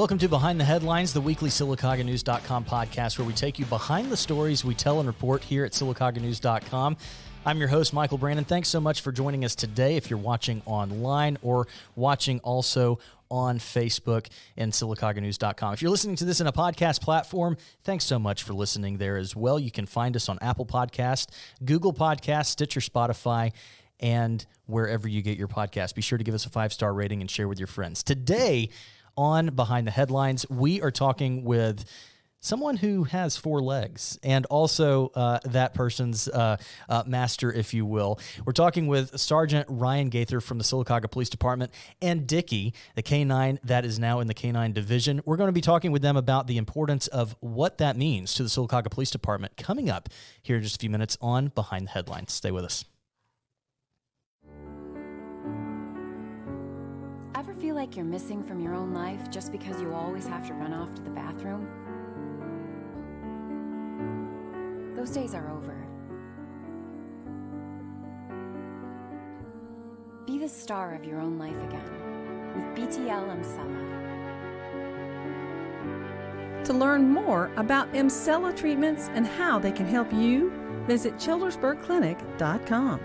Welcome to Behind the Headlines, the weekly SylacaugaNews.com podcast where we take you behind the stories we tell and report here at SylacaugaNews.com. I'm your host, Michael Brandon. Thanks so much for joining us today if you're watching online or watching also on Facebook and SylacaugaNews.com. If you're listening to this in a podcast platform, thanks so much for listening there as well. You can find us on Apple Podcast, Google Podcast, Stitcher, Spotify, and wherever you get your podcast. Be sure to give us a five star rating and share with your friends. Today on Behind the Headlines, we are talking with someone who has four legs and also uh, that person's uh, uh, master, if you will. We're talking with Sergeant Ryan Gaither from the Sylacauga Police Department and Dickie, the K9 that is now in the K9 division. We're going to be talking with them about the importance of what that means to the Sylacauga Police Department coming up here in just a few minutes on Behind the Headlines. Stay with us. Feel like you're missing from your own life just because you always have to run off to the bathroom? Those days are over. Be the star of your own life again with BTL Emsella. To learn more about Emsella treatments and how they can help you, visit childersburgclinic.com.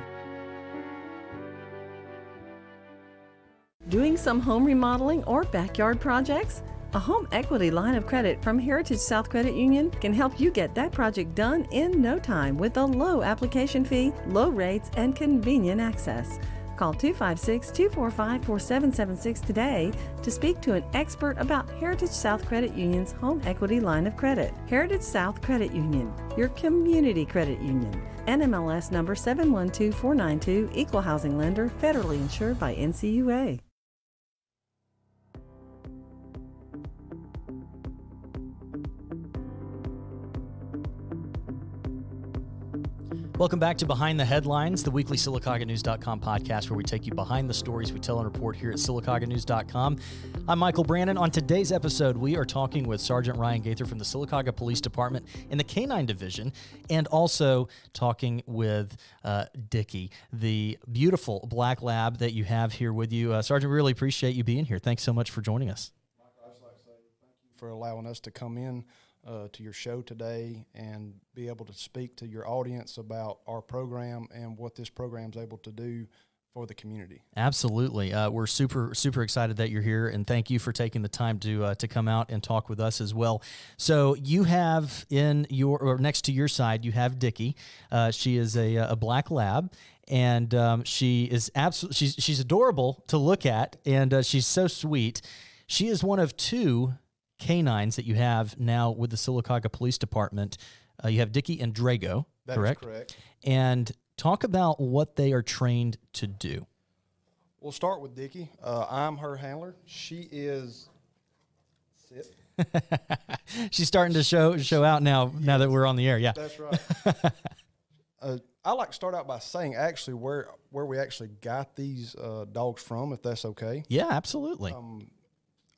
Doing some home remodeling or backyard projects? A home equity line of credit from Heritage South Credit Union can help you get that project done in no time with a low application fee, low rates, and convenient access. Call 256 245 4776 today to speak to an expert about Heritage South Credit Union's home equity line of credit. Heritage South Credit Union, your community credit union. NMLS number 712492, equal housing lender, federally insured by NCUA. Welcome back to Behind the Headlines, the weekly SylacaugaNews.com podcast where we take you behind the stories we tell and report here at SylacaugaNews.com. I'm Michael Brandon. On today's episode, we are talking with Sergeant Ryan Gaither from the Sylacauga Police Department in the K9 Division, and also talking with uh, Dickie, the beautiful black lab that you have here with you. Uh, Sergeant, we really appreciate you being here. Thanks so much for joining us. Michael, I'd like to say thank you for allowing us to come in uh, to your show today and be able to speak to your audience about our program and what this program is able to do for the community. Absolutely, uh, we're super super excited that you're here, and thank you for taking the time to uh, to come out and talk with us as well. So you have in your or next to your side, you have Dickie. Uh, she is a, a black lab, and um, she is absolutely she's she's adorable to look at, and uh, she's so sweet. She is one of two canines that you have now with the Sylacauga Police Department. Uh, you have Dickie and Drago, That correct? correct. And talk about what they are trained to do. We'll start with Dickie. Uh, I'm her handler. She is. Sit. She's starting to show show out now. Now that we're on the air, yeah. That's right. uh, I like to start out by saying actually where where we actually got these uh, dogs from, if that's okay. Yeah, absolutely. Um,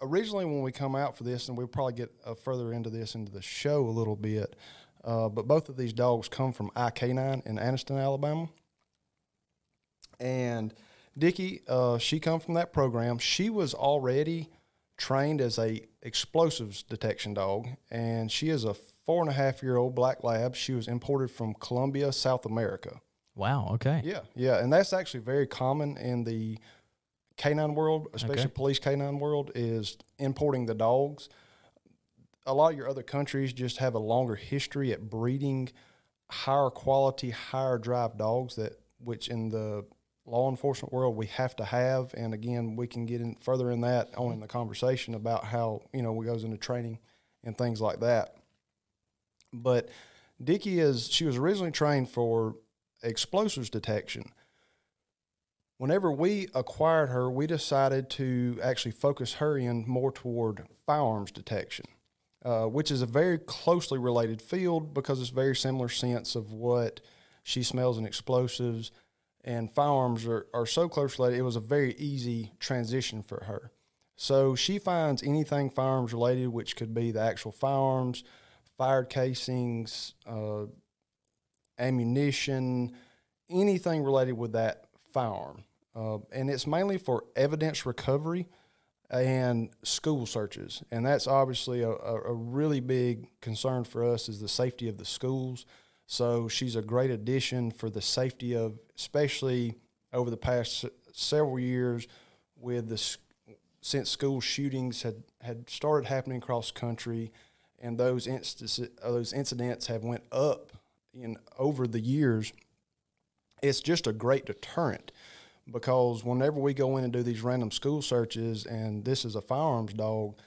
originally when we come out for this, and we'll probably get uh, further into this into the show a little bit, uh, but both of these dogs come from IK9 in Anniston, Alabama. And Dickie, uh, she come from that program. She was already trained as a explosives detection dog, and she is a four and a half year old black lab. She was imported from Colombia, South America. wow. Okay. Yeah, yeah, and that's actually very common in the canine world, especially Okay. police canine world, is importing the dogs. A lot of your other countries just have a longer history at breeding higher quality, higher drive dogs that which in the law enforcement world we have to have. And again, we can get in further in that on in the conversation about how you know we goes into training and things like that. But Dickie is she was originally trained for explosives detection. Whenever we acquired her, we decided to actually focus her in more toward firearms detection, uh, which is a very closely related field because it's very similar sense of what she smells in explosives and firearms are, are so close related. It was a very easy transition for her. So she finds anything firearms related, which could be the actual firearms, fired casings, uh, ammunition, anything related with that firearm. Uh, and it's mainly for evidence recovery and school searches. And that's obviously a, a, really big concern for us is the safety of the schools. So she's a great addition for the safety of, especially over the past several years, with the since school shootings had, had started happening across country, and those instances, those incidents have went up in over the years. It's just a great deterrent because whenever we go in and do these random school searches, and this is a firearms dog,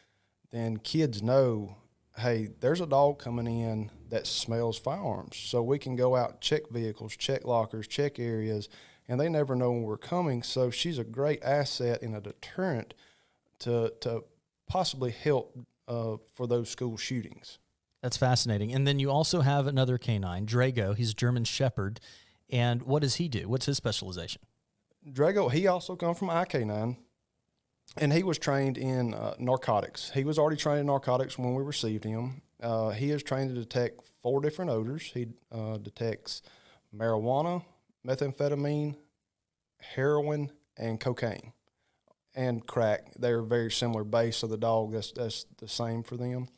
then kids know, hey, there's a dog coming in that smells firearms. So we can go out, check vehicles, check lockers, check areas, and they never know when we're coming. So she's a great asset and a deterrent to to possibly help uh, for those school shootings. That's fascinating. And then you also have another canine, Drago. He's a German Shepherd. And what does he do? What's his specialization? Drago, he also come from IK9, and he was trained in uh, narcotics. He was already trained in narcotics when we received him. Uh, he is trained to detect four different odors. He uh, detects marijuana, methamphetamine, heroin, and cocaine, and crack. They're very similar base, of the dog that's that's the same for them.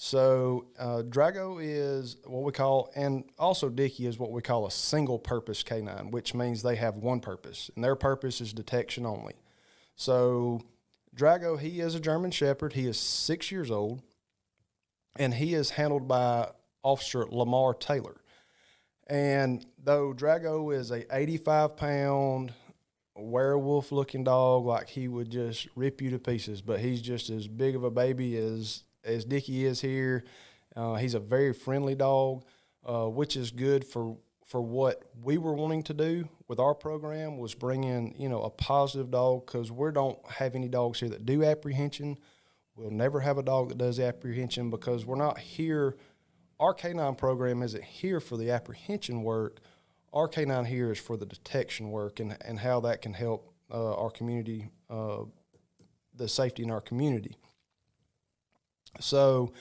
So uh, Drago is what we call, and also Dickie is what we call a single purpose canine, which means they have one purpose, and their purpose is detection only. So Drago, he is a German Shepherd. He is six years old, and he is handled by Officer Lamar Taylor. And though Drago is a 85 pound werewolf looking dog, like he would just rip you to pieces, but he's just as big of a baby as as Dickie is here. Uh, he's a very friendly dog, uh, which is good for for what we were wanting to do with our program was bring in you know a positive dog because we don't have any dogs here that do apprehension. We'll never have a dog that does apprehension because we're not here. Our canine program isn't here for the apprehension work. Our canine here is for the detection work and, and how that can help uh, our community, uh, the safety in our community. So,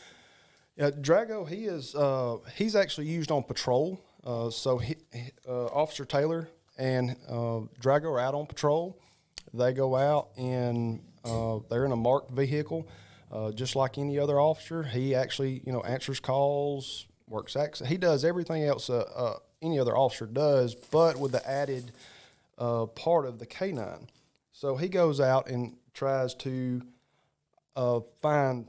yeah, Drago, he is uh, he's actually used on patrol. Uh, so, he, uh, Officer Taylor and uh, Drago are out on patrol. They go out and uh, they're in a marked vehicle, uh, just like any other officer. He actually, you know, answers calls, works acts. He does everything else any other officer does, but with the added part of the canine. So he goes out and tries to find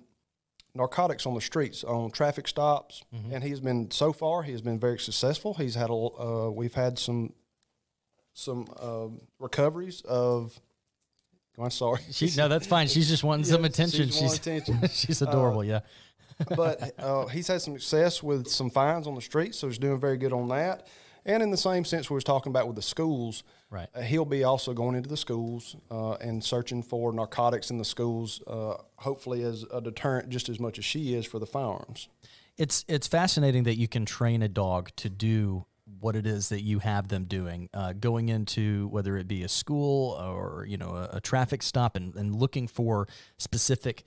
narcotics on the streets on traffic stops, and he's been so far he has been very successful. He's had a uh, we've had some some um recoveries of. I'm sorry. She, no, that's fine. She's just wanting some attention. she's She's, attention. she's adorable. yeah. but uh, he's had some success with some fines on the streets, so he's doing very good on that. And in the same sense we was talking about with the schools, Right. uh, he'll be also going into the schools uh, and searching for narcotics in the schools, uh, hopefully as a deterrent just as much as she is for the firearms. It's it's fascinating that you can train a dog to do what it is that you have them doing, uh, going into whether it be a school or you know a, a traffic stop and, and looking for specific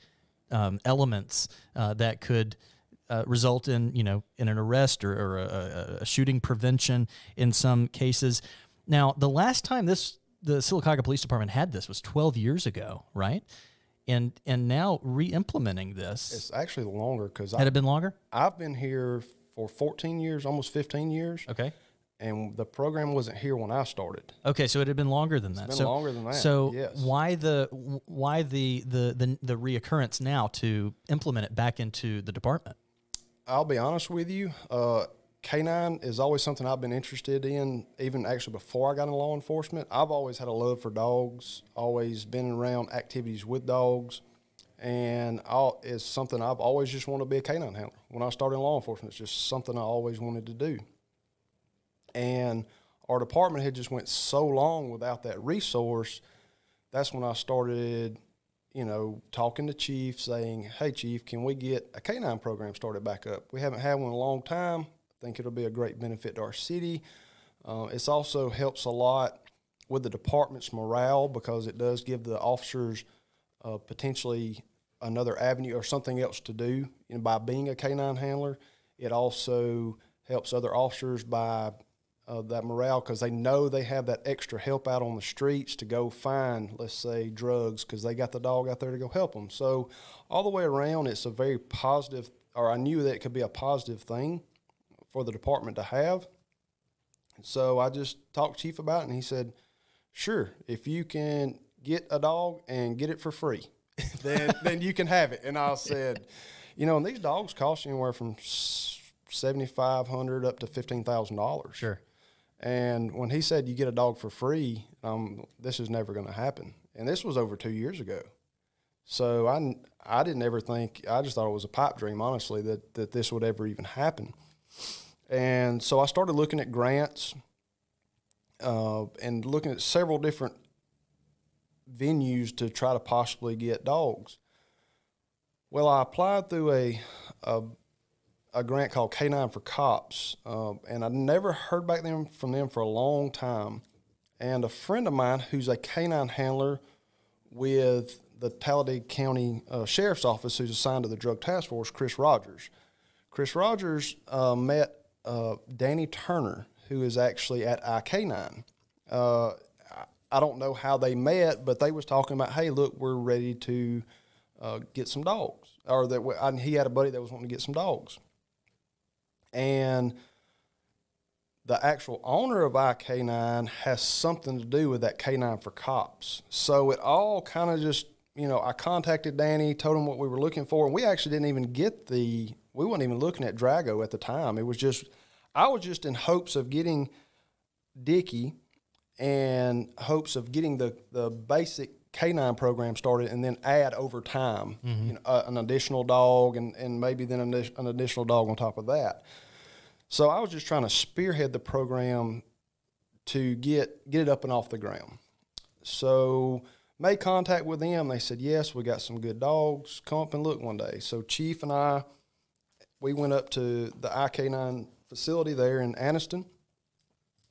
um, elements uh, that could uh, result in you know in an arrest or, or a, a, a shooting prevention in some cases. Now, the last time this the Sylacauga Police Department had this was 12 years ago, right? And and now re-implementing this It's actually longer because had it been longer? I've been here for 14 years, almost 15 years, Okay. and the program wasn't here when I started. Okay, so it had been longer than that. so, longer than that, So yes. why the why the the the the reoccurrence now to implement it back into the department? I'll be honest with you. Uh, K9 is always something I've been interested in, even actually before I got into law enforcement. I've always had a love for dogs, always been around activities with dogs, and I'll, it's something I've always just wanted to be a canine handler. When I started in law enforcement, it's just something I always wanted to do. And our department had just went so long without that resource. That's when I started, you know, talking to chief, saying, "Hey, chief, can we get a canine program started back up? We haven't had one in a long time. Think it'll be a great benefit to our city. Uh, it's also helps a lot with the department's morale because it does give the officers uh, potentially another avenue or something else to do by being a canine handler. It also helps other officers by uh, that morale because they know they have that extra help out on the streets to go find, let's say, drugs because they got the dog out there to go help them. So all the way around, it's a very positive, or I knew that it could be a positive thing for the department to have. So I just talked Chief about it, and he said, "Sure, if you can get a dog and get it for free, then then you can have it." And I said, "You know, and these dogs cost anywhere from seventy five hundred up to fifteen thousand dollars. Sure. And when he said you get a dog for free, um, this is never going to happen. And this was over two years ago. So I, I didn't ever think, I just thought it was a pipe dream, honestly, that, that this would ever even happen. And so I started looking at grants uh, and looking at several different venues to try to possibly get dogs. Well, I applied through a, a a grant called K9 for Cops, uh, and I never heard back them from them for a long time. And a friend of mine who's a K9 handler with the Talladega County uh, Sheriff's Office, who's assigned to the Drug Task Force, Chris Rogers. Chris Rogers uh, met uh, Danny Turner, who is actually at IK9. Uh, I don't know how they met, but they was talking about, hey, look, we're ready to uh, get some dogs, or that he had a buddy that was wanting to get some dogs and the actual owner of IK9 has something to do with that K9 for cops. So it all kind of just, you know, I contacted Danny, told him what we were looking for, and we actually didn't even get the, we weren't even looking at Drago at the time. It was just, I was just in hopes of getting Dickie and hopes of getting the, the basic K9 program started and then add over time mm-hmm. you know, uh, an additional dog and, and maybe then an, an additional dog on top of that. So I was just trying to spearhead the program to get get it up and off the ground. So made contact with them. They said, yes, we got some good dogs. Come up and look one day. So Chief and I, we went up to the IK9 facility there in Anniston,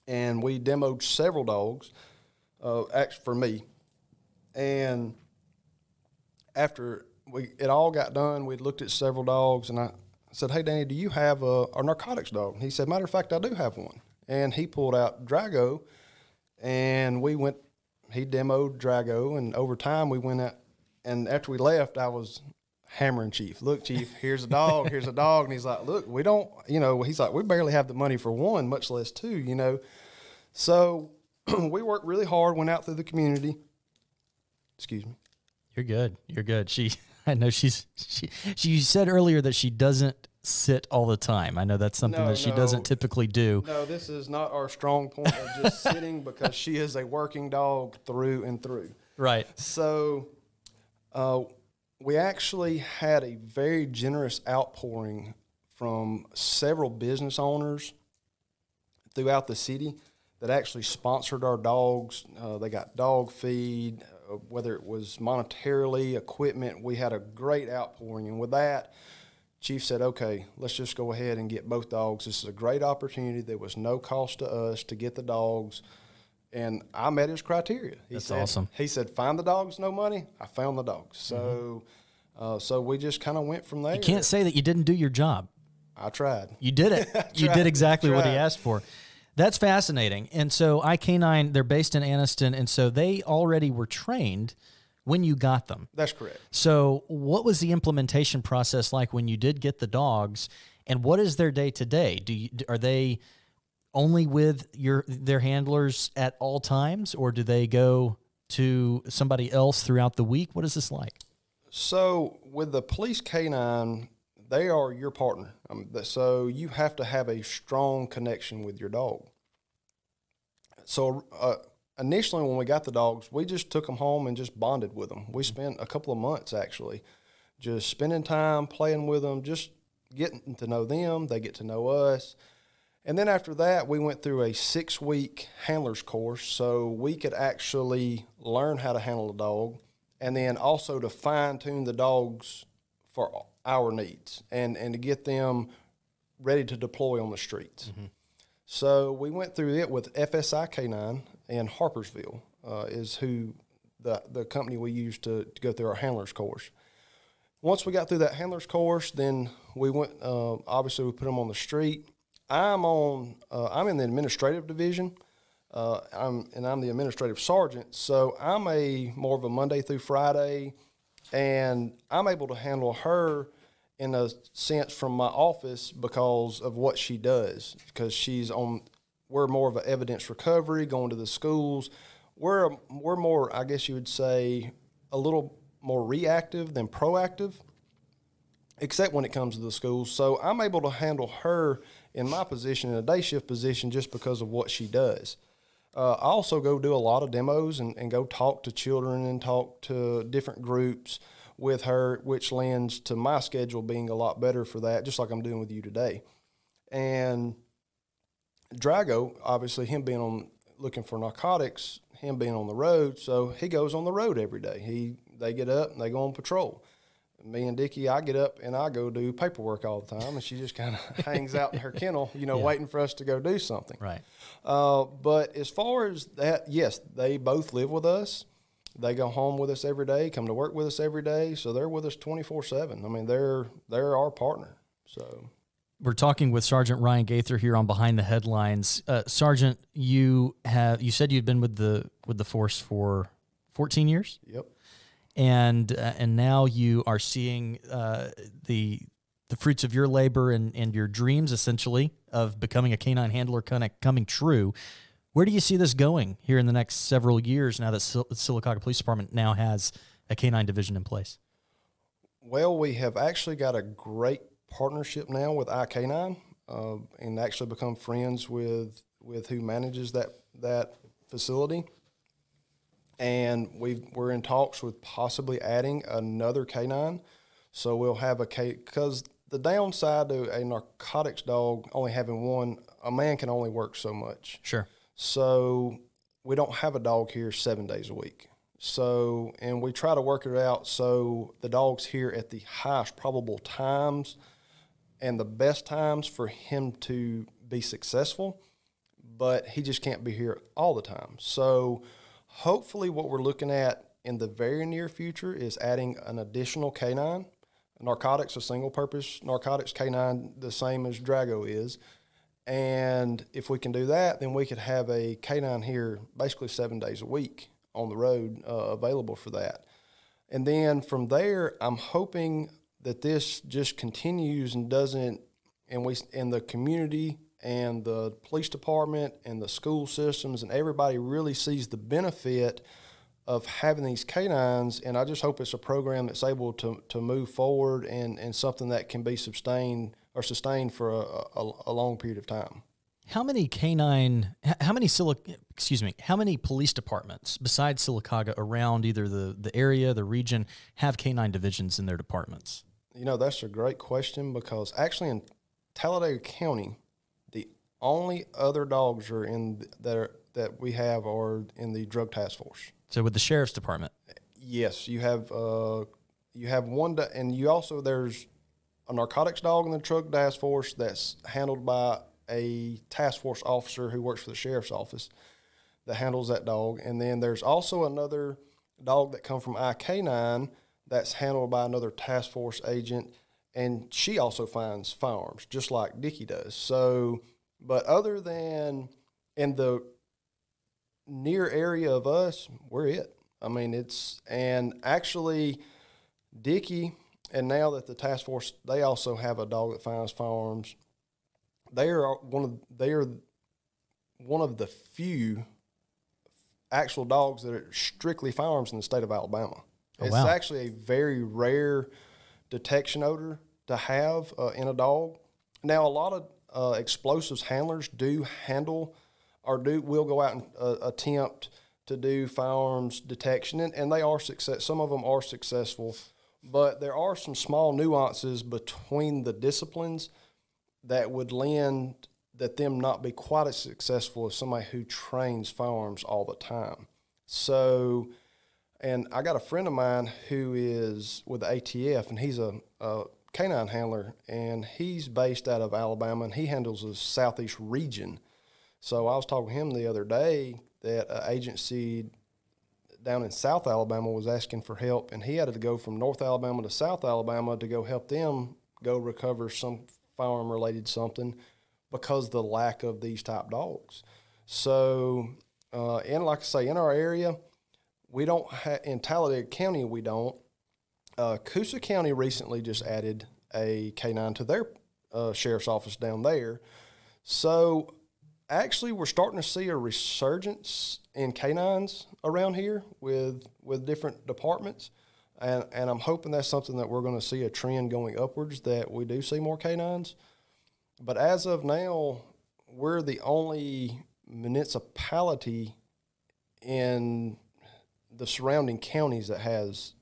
and we demoed several dogs, uh, for me. And after we it all got done, we looked at several dogs, and I said, "Hey, Danny, do you have a, a narcotics dog?" He said, "Matter of fact, I do have one." And he pulled out Drago, and we went. He demoed Drago, and over time we went out. And after we left, I was hammering Chief. Look, Chief, here's a dog. Here's a dog. And he's like, "Look, we don't. You know," he's like, "We barely have the money for one, much less two. You know." So we worked really hard. Went out through the community. Excuse me. You're good. You're good. She I know she's she, she said earlier that she doesn't sit all the time. I know that's something no, that she no. doesn't typically do. No, this is not our strong point of just sitting because she is a working dog through and through. Right. So uh, we actually had a very generous outpouring from several business owners throughout the city that actually sponsored our dogs. Uh, they got dog feed, uh, whether it was monetarily, equipment. We had a great outpouring, and with that, Chief said, "Okay, let's just go ahead and get both dogs. This is a great opportunity. There was no cost to us to get the dogs." And I met his criteria. He That's said, awesome. He said, "Find the dogs, no money." I found the dogs. So, mm-hmm. uh, so we just kind of went from there. You can't say that you didn't do your job. I tried. You did it. you did exactly what he asked for. That's fascinating. And so IK9, they're based in Anniston, and so they already were trained when you got them. That's correct. So what was the implementation process like when you did get the dogs, and what is their day to day? Do you, are they only with your their handlers at all times, or do they go to somebody else throughout the week? What is this like? So with the police canine, they are your partner. Um, so you have to have a strong connection with your dog. So uh, initially, when we got the dogs, we just took them home and just bonded with them. We spent a couple of months actually just spending time playing with them, just getting to know them. They get to know us. And then after that, we went through a six week handler's course so we could actually learn how to handle a dog and then also to fine tune the dogs for our needs and, and to get them ready to deploy on the streets. Mm-hmm. So we went through it with FSI K9 in Harpersville uh, is who the, the company we used to, to go through our handlers course. Once we got through that handlers course, then we went, uh, obviously, we put them on the street. I'm on. Uh, I'm in the administrative division. Uh, I'm and I'm the administrative sergeant. So I'm a more of a Monday through Friday, and I'm able to handle her in a sense from my office because of what she does. Because she's on. We're more of an evidence recovery, going to the schools. We're we're more, I guess you would say, a little more reactive than proactive except when it comes to the schools. So I'm able to handle her in my position in a day shift position just because of what she does. Uh, I also go do a lot of demos and, and go talk to children and talk to different groups with her, which lends to my schedule being a lot better for that, just like I'm doing with you today. And Drago, obviously, him being on looking for narcotics, him being on the road, so he goes on the road every day. He they get up and they go on patrol me and Dickie, I get up and I go do paperwork all the time, and she just kind of hangs out in her kennel, you know, yeah. waiting for us to go do something. Right. Uh, but as far as that, yes, they both live with us. They go home with us every day, come to work with us every day, so they're with us twenty four seven. I mean, they're they're our partner. So. We're talking with Sergeant Ryan Gaither here on Behind the Headlines. Uh, Sergeant, you have you said you'd been with the with the force for 14 years. Yep and uh, and now you are seeing uh, the the fruits of your labor and, and your dreams essentially of becoming a canine handler kind of coming true. Where do you see this going here in the next several years now that Sil- Sylacauga Police Department now has a canine division in place? Well, we have actually got a great partnership now with IK9 uh, and actually become friends with with who manages that that facility and we we're in talks with possibly adding another canine. So we'll have a K because the downside to a narcotics dog only having one, a man can only work so much. Sure. So we don't have a dog here seven days a week. So and we try to work it out so the dog's here at the highest probable times and the best times for him to be successful, but he just can't be here all the time. So Hopefully, what we're looking at in the very near future is adding an additional canine. Narcotics, a single purpose narcotics canine, the same as Drago is. And if we can do that, then we could have a canine here basically seven days a week on the road uh, available for that. And then from there, I'm hoping that this just continues and doesn't, and we and the community and the police department and the school systems and everybody really sees the benefit of having these canines and I just hope it's a program that's able to, to move forward and, and something that can be sustained or sustained for a, a, a long period of time. How many canine, how many Silic, excuse me, how many police departments besides Sylacauga around either the, the area, the region, have canine divisions in their departments? You know, that's a great question because actually in Talladega County, only other dogs are in that are that we have are in the drug task force. So with the sheriff's department. Yes, you have uh, you have one, do- and you also there's a narcotics dog in the drug task force that's handled by a task force officer who works for the sheriff's office that handles that dog, and then there's also another dog that come from iK9 that's handled by another task force agent, and she also finds firearms just like Dickie does. So but other than in the near area of us, we're it. I mean, it's and actually, Dickie, and now that the task force, they also have a dog that finds firearms. They are one of they are one of the few actual dogs that are strictly firearms in the state of Alabama. Oh, it's wow. actually a very rare detection odor to have uh, in a dog. Now, a lot of uh, explosives handlers do handle or do will go out and uh, attempt to do firearms detection, and, and they are success. Some of them are successful, but there are some small nuances between the disciplines that would lend that them not be quite as successful as somebody who trains firearms all the time. So, and I got a friend of mine who is with the ATF, and he's a, a canine handler, and he's based out of Alabama, and he handles the southeast region. So I was talking to him the other day that an agency down in South Alabama was asking for help, and he had to go from North Alabama to South Alabama to go help them go recover some firearm related something because the lack of these type dogs. So, uh, and like I say, in our area, we don't have in Talladega County. We don't. Uh, Coosa County recently just added a canine to their uh, sheriff's office down there. So, actually, we're starting to see a resurgence in canines around here with with different departments, and and I'm hoping that's something that we're going to see a trend going upwards that we do see more canines. But as of now, we're the only municipality in the surrounding counties that has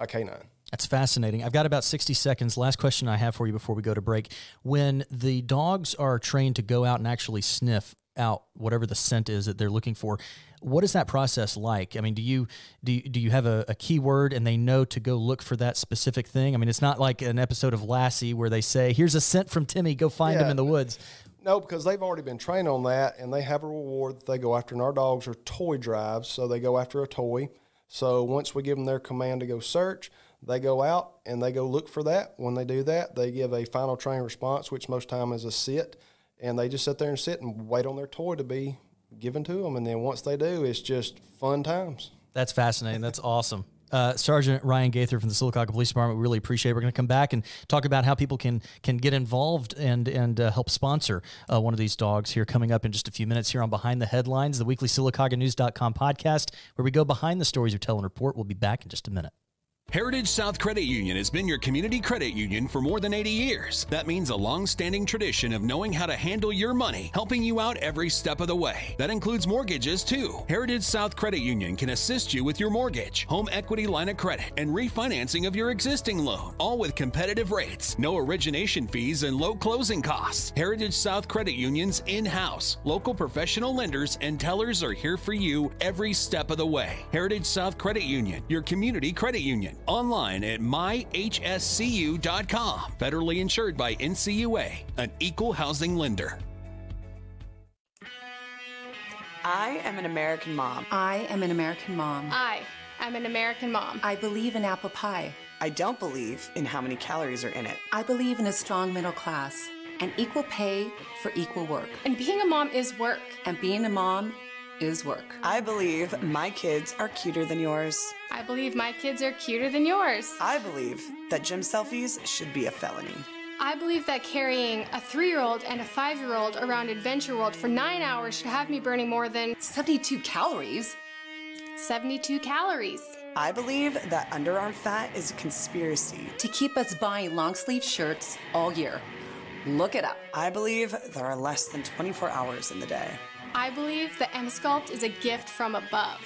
a canine. That's fascinating. I've got about 60 seconds. Last question I have for you before we go to break. When the dogs are trained to go out and actually sniff out whatever the scent is that they're looking for, what is that process like? I mean, do you do you, do you have a, a keyword and they know to go look for that specific thing? I mean, it's not like an episode of Lassie where they say, "Here's a scent from Timmy, go find him in the woods." No, because they've already been trained on that, and they have a reward that they go after. And our dogs are toy drives, so they go after a toy. So once we give them their command to go search, they go out and they go look for that. When they do that, they give a final train response, which most time is a sit, and they just sit there and sit and wait on their toy to be given to them. And then once they do, it's just fun times. That's fascinating. That's awesome. Uh, Sergeant Ryan Gaither from the Sylacauga Police Department, we really appreciate. it. We're going to come back and talk about how people can can get involved and and uh, help sponsor uh, one of these dogs here coming up in just a few minutes here on Behind the Headlines, the weekly SylacaugaNews.com podcast, where we go behind the stories we tell and report. We'll be back in just a minute. Heritage South Credit Union has been your community credit union for more than 80 years. That means a long standing tradition of knowing how to handle your money, helping you out every step of the way. That includes mortgages, too. Heritage South Credit Union can assist you with your mortgage, home equity line of credit, and refinancing of your existing loan, all with competitive rates, no origination fees, and low closing costs. Heritage South Credit Union's in house, local professional lenders and tellers are here for you every step of the way. Heritage South Credit Union, your community credit union. Online at myhscu.com. Federally insured by NCUA, an equal housing lender. I am an American mom. I am an American mom. I am an American mom. I believe in apple pie. I don't believe in how many calories are in it. I believe in a strong middle class and equal pay for equal work. And being a mom is work. And being a mom is work. I believe my kids are cuter than yours. I believe my kids are cuter than yours. I believe that gym selfies should be a felony. I believe that carrying a three year old and a five year old around Adventure World for nine hours should have me burning more than 72 calories? 72 calories. I believe that underarm fat is a conspiracy. To keep us buying long sleeve shirts all year. Look it up. I believe there are less than 24 hours in the day. I believe that Emsculpt is a gift from above.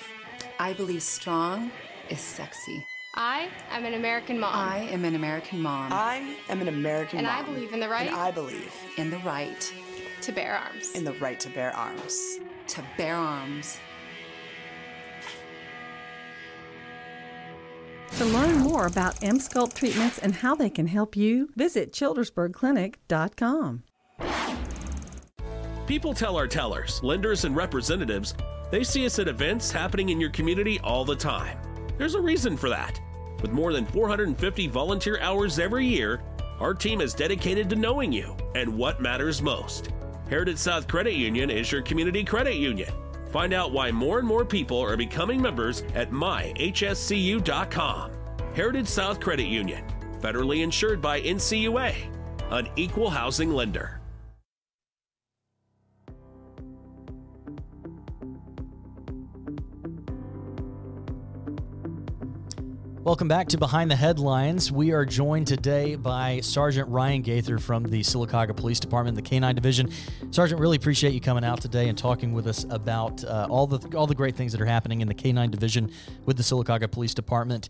I believe strong is sexy. I am an American mom. I am an American mom I am an American And I mom. believe in the right- And I believe in the right to bear arms. in the right to bear arms. to bear arms. To learn more about Emsculpt treatments and how they can help you, visit childersburgclinic.com. People tell our tellers, lenders, and representatives they see us at events happening in your community all the time. There's a reason for that. With more than 450 volunteer hours every year, our team is dedicated to knowing you and what matters most. Heritage South Credit Union is your community credit union. Find out why more and more people are becoming members at myhscu.com. Heritage South Credit Union, federally insured by NCUA, an equal housing lender. Welcome back to Behind the Headlines. We are joined today by Sergeant Ryan Gaither from the Sylacauga Police Department, the K-9 Division. Sergeant, really appreciate you coming out today and talking with us about uh, all the all the great things that are happening in the K-9 Division with the Sylacauga Police Department.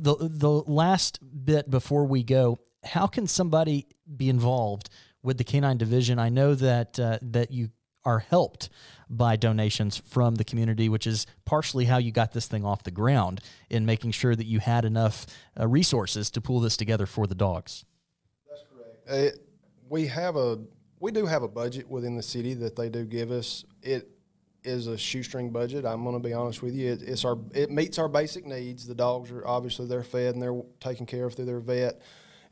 The the last bit before we go, how can somebody be involved with the K-9 Division? I know that uh, that you are helped by donations from the community, which is partially how you got this thing off the ground in making sure that you had enough uh, resources to pull this together for the dogs. That's correct. It, we have a we do have a budget within the city that they do give us. It is a shoestring budget. I'm going to be honest with you. It, it's our it meets our basic needs. The dogs are obviously they're fed and they're taken care of through their vet,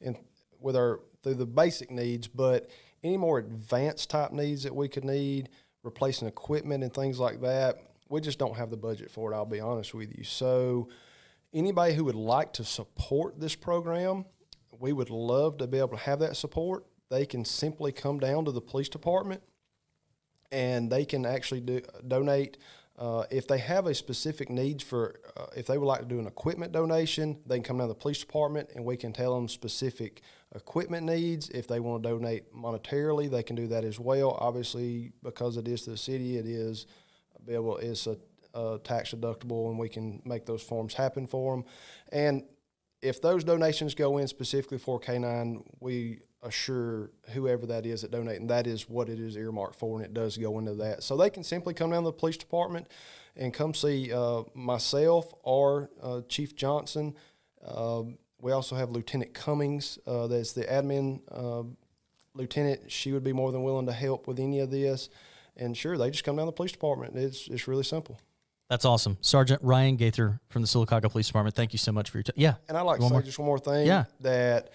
and with our through the basic needs, but any more advanced type needs that we could need, replacing equipment and things like that, we just don't have the budget for it. I'll be honest with you. So, anybody who would like to support this program, we would love to be able to have that support. They can simply come down to the police department and they can actually do, donate. Uh, if they have a specific needs for, uh, if they would like to do an equipment donation, they can come down to the police department and we can tell them specific equipment needs. If they want to donate monetarily, they can do that as well. Obviously, because it is the city, it is be able it's a, a tax deductible, and we can make those forms happen for them. And if those donations go in specifically for K9, we assure whoever that is that donate, and that is what it is earmarked for, and it does go into that. So they can simply come down to the police department and come see uh, myself or uh, Chief Johnson. Uh, we also have Lieutenant Cummings, uh, that's the admin uh, lieutenant. She would be more than willing to help with any of this. And sure, they just come down to the police department. It's it's really simple. That's awesome. Sergeant Ryan Gaither from the Sylacauga Police Department, thank you so much for your time. Yeah. And I'd like to say more? just one more thing. Yeah. That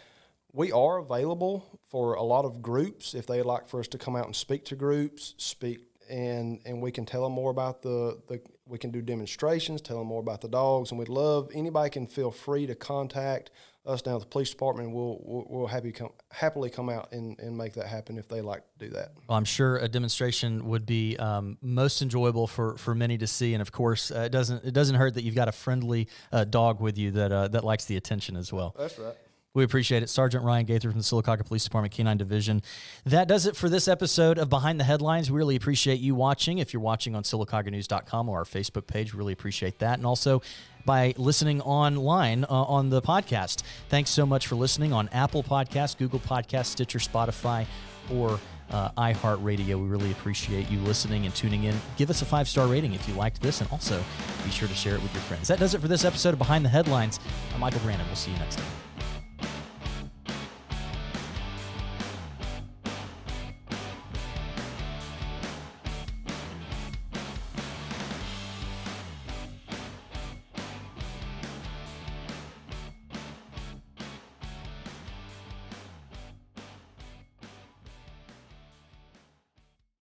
we are available for a lot of groups if they'd like for us to come out and speak to groups, speak and and we can tell them more about the, the we can do demonstrations, tell them more about the dogs, and we'd love anybody can feel free to contact us down at the police department. We'll we'll, we'll happy come, happily come out and, and make that happen if they like to do that. Well, I'm sure a demonstration would be um, most enjoyable for, for many to see, and of course, uh, it doesn't it doesn't hurt that you've got a friendly uh, dog with you that uh, that likes the attention as well. That's right. We appreciate it. Sergeant Ryan Gaither from the Sylacauga Police Department K9 Division. That does it for this episode of Behind the Headlines. We really appreciate you watching. If you're watching on sylacauganews.com or our Facebook page, really appreciate that. And also by listening online uh, on the podcast. Thanks so much for listening on Apple Podcasts, Google Podcasts, Stitcher, Spotify, or uh, iHeartRadio. We really appreciate you listening and tuning in. Give us a five star rating if you liked this, and also be sure to share it with your friends. That does it for this episode of Behind the Headlines. I'm Michael Brandon. We'll see you next time.